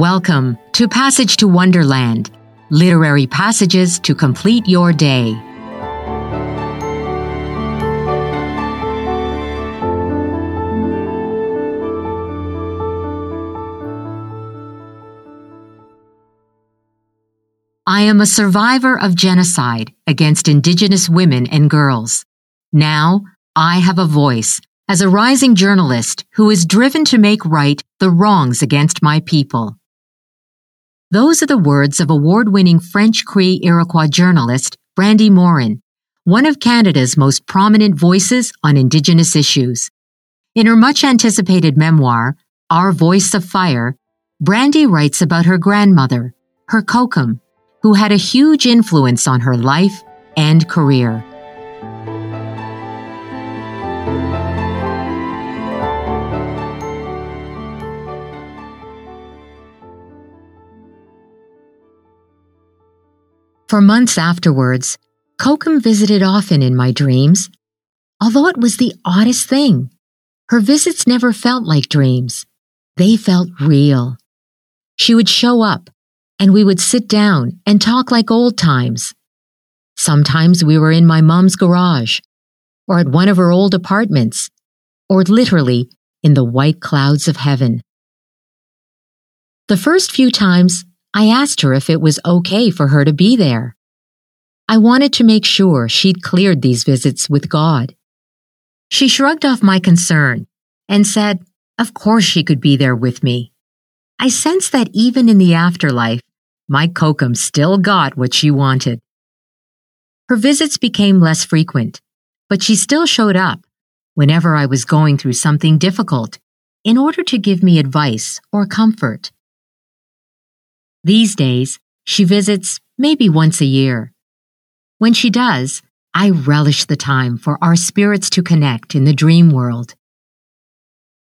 Welcome to Passage to Wonderland, literary passages to complete your day. I am a survivor of genocide against Indigenous women and girls. Now, I have a voice as a rising journalist who is driven to make right the wrongs against my people. Those are the words of award-winning French Cree Iroquois journalist Brandi Morin, one of Canada's most prominent voices on Indigenous issues. In her much anticipated memoir, Our Voice of Fire, Brandi writes about her grandmother, her kokum, who had a huge influence on her life and career. For months afterwards, Kokum visited often in my dreams. Although it was the oddest thing, her visits never felt like dreams. They felt real. She would show up, and we would sit down and talk like old times. Sometimes we were in my mom's garage, or at one of her old apartments, or literally in the white clouds of heaven. The first few times, I asked her if it was okay for her to be there. I wanted to make sure she'd cleared these visits with God. She shrugged off my concern and said, of course she could be there with me. I sensed that even in the afterlife, my Kokum still got what she wanted. Her visits became less frequent, but she still showed up whenever I was going through something difficult in order to give me advice or comfort. These days, she visits maybe once a year. When she does, I relish the time for our spirits to connect in the dream world.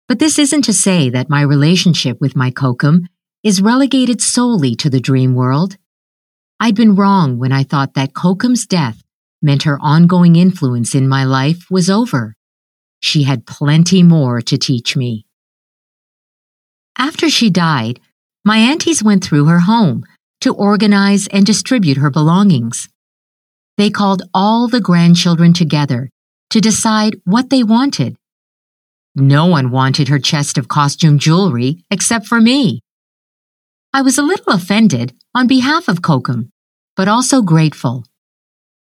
But this isn't to say that my relationship with my kokum is relegated solely to the dream world. I'd been wrong when I thought that Kokum's death meant her ongoing influence in my life was over. She had plenty more to teach me. After she died, my aunties went through her home to organize and distribute her belongings. They called all the grandchildren together to decide what they wanted. No one wanted her chest of costume jewelry except for me. I was a little offended on behalf of Kokum, but also grateful.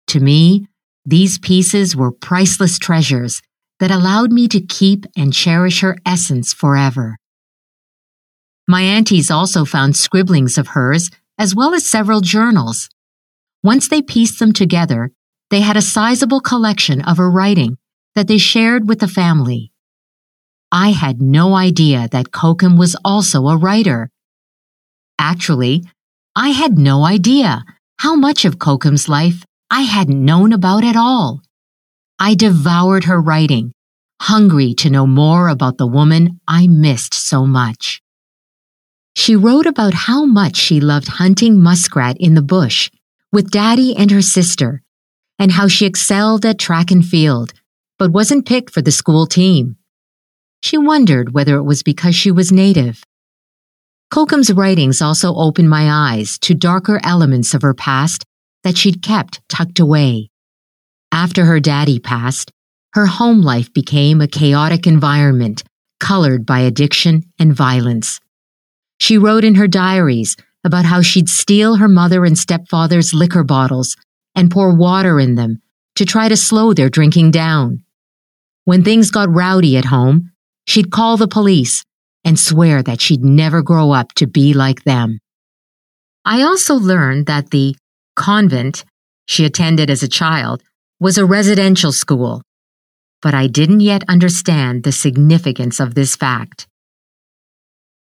To me, these pieces were priceless treasures that allowed me to keep and cherish her essence forever. My aunties also found scribblings of hers, as well as several journals. Once they pieced them together, they had a sizable collection of her writing that they shared with the family. I had no idea that Kokum was also a writer. Actually, I had no idea how much of Kokum's life I hadn't known about at all. I devoured her writing, hungry to know more about the woman I missed so much. She wrote about how much she loved hunting muskrat in the bush with Daddy and her sister, and how she excelled at track and field, but wasn't picked for the school team. She wondered whether it was because she was native. Kokum's writings also opened my eyes to darker elements of her past that she'd kept tucked away. After her daddy passed, her home life became a chaotic environment colored by addiction and violence. She wrote in her diaries about how she'd steal her mother and stepfather's liquor bottles and pour water in them to try to slow their drinking down. When things got rowdy at home, she'd call the police and swear that she'd never grow up to be like them. I also learned that the convent she attended as a child was a residential school, but I didn't yet understand the significance of this fact.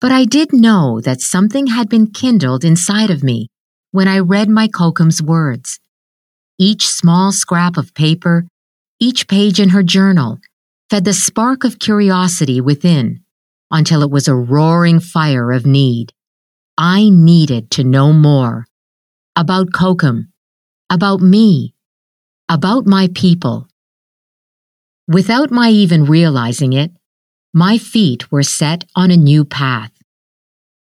But I did know that something had been kindled inside of me when I read my Kokum's words. Each small scrap of paper, each page in her journal, fed the spark of curiosity within until it was a roaring fire of need. I needed to know more about Kokum, about me, about my people. Without my even realizing it, my feet were set on a new path.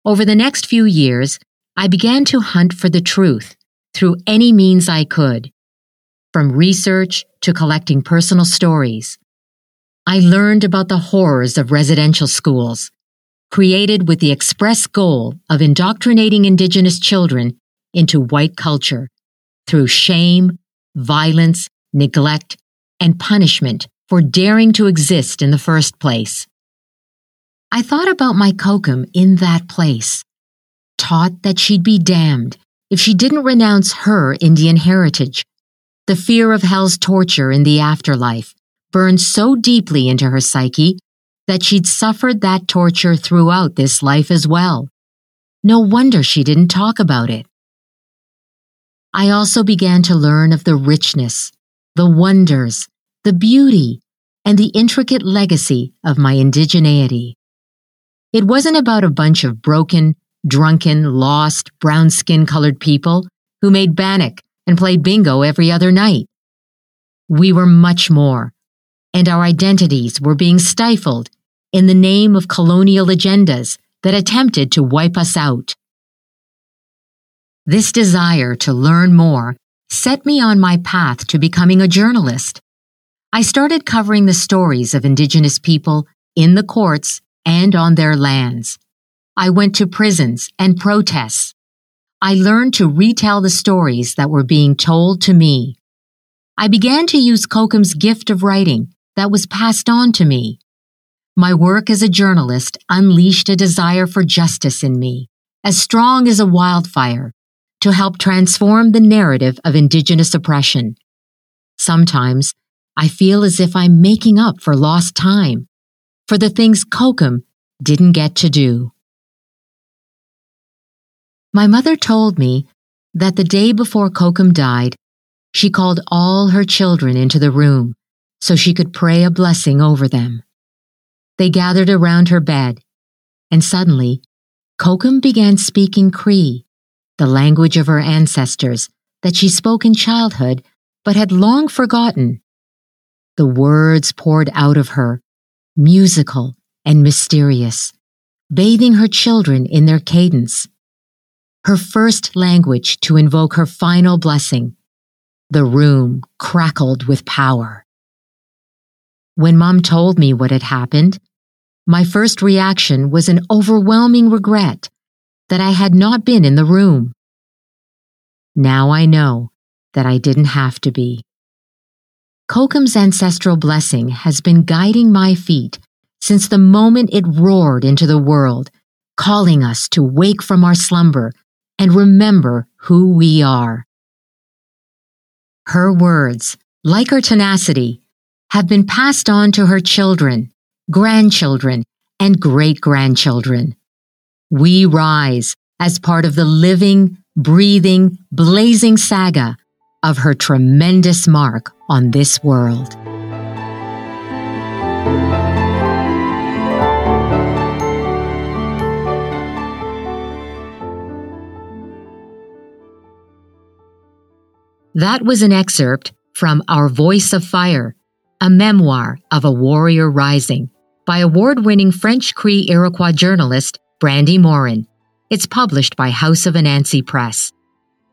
Over the next few years, I began to hunt for the truth through any means I could, from research to collecting personal stories. I learned about the horrors of residential schools, created with the express goal of indoctrinating Indigenous children into white culture through shame, violence, neglect, and punishment for daring to exist in the first place. I thought about my Kokum in that place, taught that she'd be damned if she didn't renounce her Indian heritage. The fear of hell's torture in the afterlife burned so deeply into her psyche that she'd suffered that torture throughout this life as well. No wonder she didn't talk about it. I also began to learn of the richness, the wonders, the beauty, and the intricate legacy of my indigeneity. It wasn't about a bunch of broken, drunken, lost, brown skin colored people who made bannock and played bingo every other night. We were much more, and our identities were being stifled in the name of colonial agendas that attempted to wipe us out. This desire to learn more set me on my path to becoming a journalist. I started covering the stories of Indigenous people in the courts and on their lands. I went to prisons and protests. I learned to retell the stories that were being told to me. I began to use Kokum's gift of writing that was passed on to me. My work as a journalist unleashed a desire for justice in me, as strong as a wildfire, to help transform the narrative of Indigenous oppression. Sometimes I feel as if I'm making up for lost time, for the things Kokum didn't get to do. My mother told me that the day before Kokum died, she called all her children into the room so she could pray a blessing over them. They gathered around her bed, and suddenly, Kokum began speaking Cree, the language of her ancestors that she spoke in childhood but had long forgotten. The words poured out of her, musical and mysterious, bathing her children in their cadence. Her first language to invoke her final blessing. The room crackled with power. When Mom told me what had happened, my first reaction was an overwhelming regret that I had not been in the room. Now I know that I didn't have to be. Kokum's ancestral blessing has been guiding my feet since the moment it roared into the world, calling us to wake from our slumber and remember who we are. Her words, like her tenacity, have been passed on to her children, grandchildren, and great grandchildren. We rise as part of the living, breathing, blazing saga of her tremendous mark on this world. That was an excerpt from Our Voice of Fire, a memoir of a warrior rising by award winning French Cree Iroquois journalist Brandi Morin. It's published by House of Anansi Press.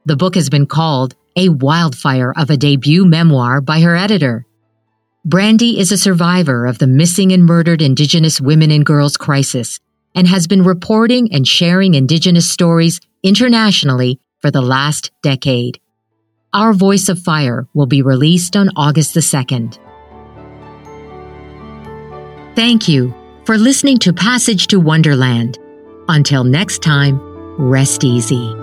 The book has been called a wildfire of a debut memoir by her editor. Brandi is a survivor of the missing and murdered Indigenous women and girls crisis and has been reporting and sharing Indigenous stories internationally for the last decade. Our Voice of Fire will be released on August the 2nd. Thank you for listening to Passage to Wonderland. Until next time, rest easy.